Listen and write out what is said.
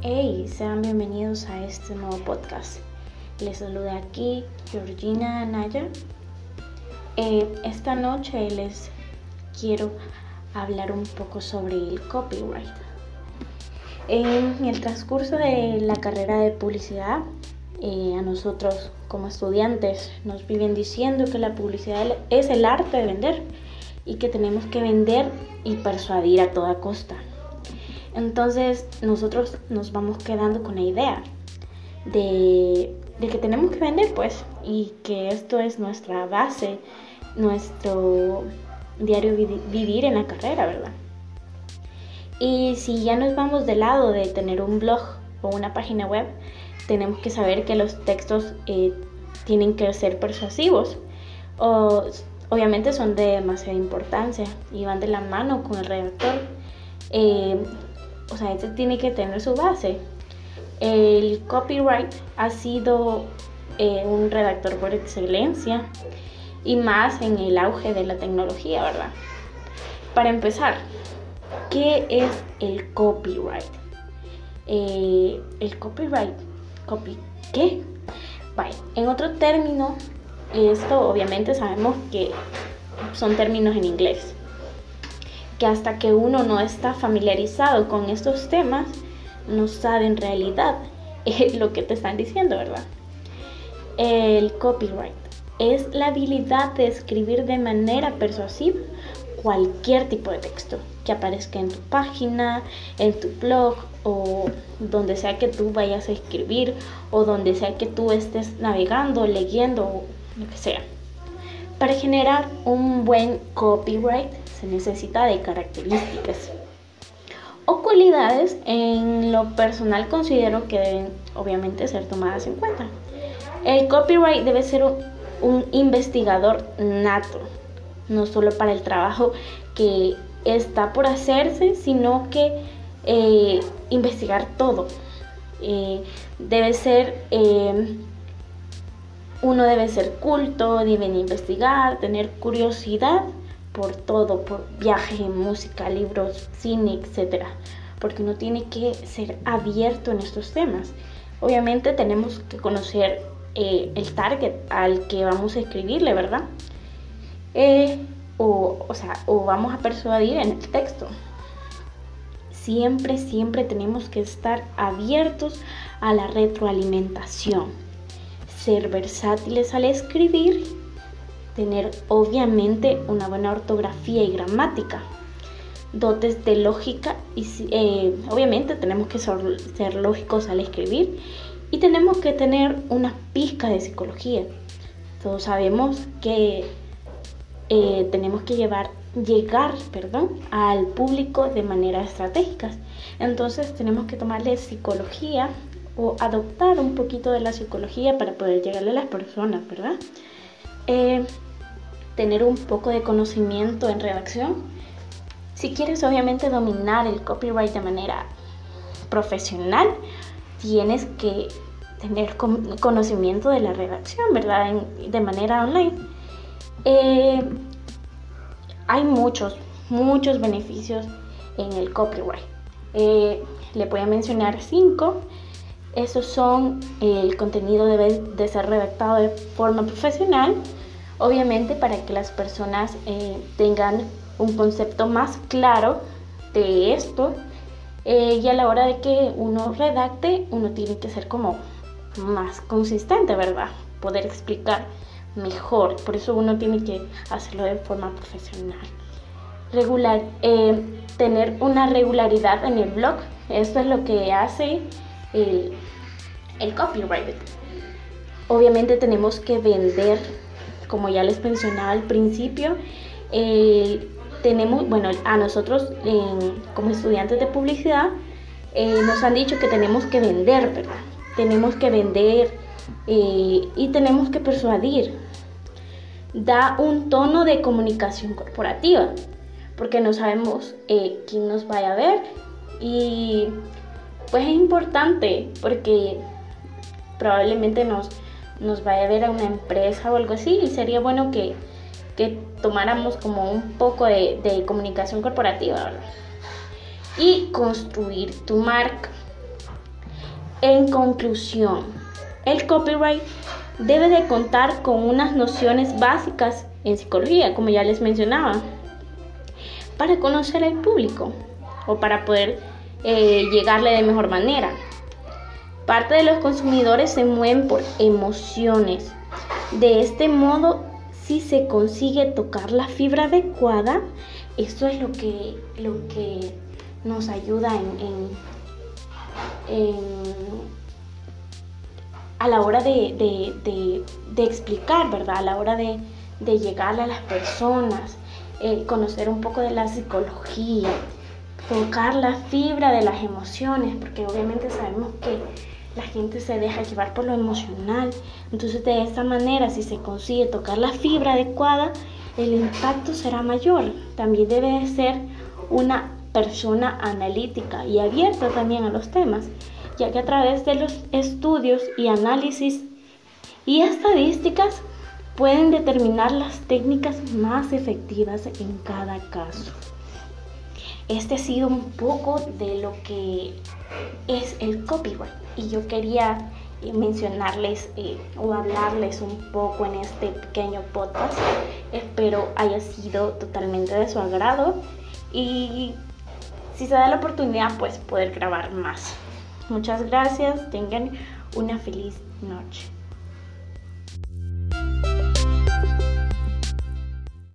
Hey, sean bienvenidos a este nuevo podcast. Les saluda aquí Georgina Anaya. Eh, esta noche les quiero hablar un poco sobre el copyright. En el transcurso de la carrera de publicidad, eh, a nosotros como estudiantes nos viven diciendo que la publicidad es el arte de vender y que tenemos que vender y persuadir a toda costa. Entonces nosotros nos vamos quedando con la idea de, que tenemos que vender pues y que esto es nuestra base, nuestro diario vivir en la carrera, ¿verdad? Y si ya nos vamos del lado de tener un blog o una página web, tenemos que saber que los textos eh, tienen que ser persuasivos. O, obviamente son de demasiada importancia y van de la mano con el redactor. Eh, o sea, este tiene que tener su base. El copyright ha sido eh, un redactor por excelencia y más en el auge de la tecnología, ¿verdad? Para empezar, ¿qué es el copyright? Eh, el copyright, copy, ¿qué? En otro término, esto obviamente sabemos que son términos en inglés que hasta que uno no está familiarizado con estos temas, no sabe en realidad lo que te están diciendo, ¿verdad? El copyright es la habilidad de escribir de manera persuasiva cualquier tipo de texto que aparezca en tu página, en tu blog o donde sea que tú vayas a escribir o donde sea que tú estés navegando, leyendo o lo que sea. Para generar un buen copyright se necesita de características o cualidades en lo personal considero que deben obviamente ser tomadas en cuenta. El copyright debe ser un, investigador nato, no solo para el trabajo que está por hacerse, sino que eh, investigar todo. Eh, debe ser, eh, uno debe ser culto, deben investigar, tener curiosidad por todo, por viaje, música, libros, cine, etc. Porque uno tiene que ser abierto en estos temas. Obviamente tenemos que conocer eh, el target al que vamos a escribirle, ¿verdad? Eh, o, o, sea, o vamos a persuadir en el texto. Siempre, siempre tenemos que estar abiertos a la retroalimentación. Ser versátiles al escribir tener obviamente una buena ortografía y gramática, dotes de lógica y eh, obviamente tenemos que ser, lógicos al escribir y tenemos que tener una pizca de psicología. Todos sabemos que eh, tenemos que llevar, llegar perdón, al público de manera estratégica. Entonces tenemos que tomarle psicología o adoptar un poquito de la psicología para poder llegarle a las personas, ¿verdad? Eh, tener un poco de conocimiento en redacción. Si quieres obviamente dominar el copyright de manera profesional, tienes que tener conocimiento de la redacción, ¿verdad? de manera online. Eh, hay muchos, muchos beneficios en el copyright. Eh, le voy a mencionar cinco. Esos son el contenido debe de ser redactado de forma profesional, Obviamente para que las personas eh, tengan un concepto más claro de esto eh, y a la hora de que uno redacte, uno tiene que ser como más consistente, ¿verdad? Poder explicar mejor. Por eso uno tiene que hacerlo de forma profesional. Regular, eh, tener una regularidad en el blog. Esto es lo que hace el, el copyright. Obviamente tenemos que vender como ya les mencionaba al principio, eh, tenemos, bueno, a nosotros como estudiantes de publicidad eh, nos han dicho que tenemos que vender, ¿verdad? Tenemos que vender eh, y tenemos que persuadir. Da un tono de comunicación corporativa, porque no sabemos quién nos vaya a ver y pues es importante porque probablemente nos nos vaya a ver a una empresa o algo así y sería bueno que, tomáramos como un poco de, comunicación corporativa y construir tu marca. En conclusión, el copyright debe de contar con unas nociones básicas en psicología, como ya les mencionaba, para conocer al público o para poder eh, llegarle de mejor manera. Parte de los consumidores se mueven por emociones. De este modo, si se consigue tocar la fibra adecuada, esto es lo que, lo que nos ayuda en, a la hora de, explicar, ¿verdad? A la hora de, llegar a las personas, eh, conocer un poco de la psicología, tocar la fibra de las emociones, porque obviamente sabemos que la gente se deja llevar por lo emocional. Entonces de esta manera, si se consigue tocar la fibra adecuada, el impacto será mayor. También debe ser una persona analítica y abierta también a los temas, ya que a través de los estudios y análisis y estadísticas pueden determinar las técnicas más efectivas en cada caso. Este ha sido un poco de lo que es el copyright y yo quería mencionarles eh, o hablarles un poco en este pequeño podcast. Espero haya sido totalmente de su agrado y si se da la oportunidad pues poder grabar más. Muchas gracias, tengan una feliz noche.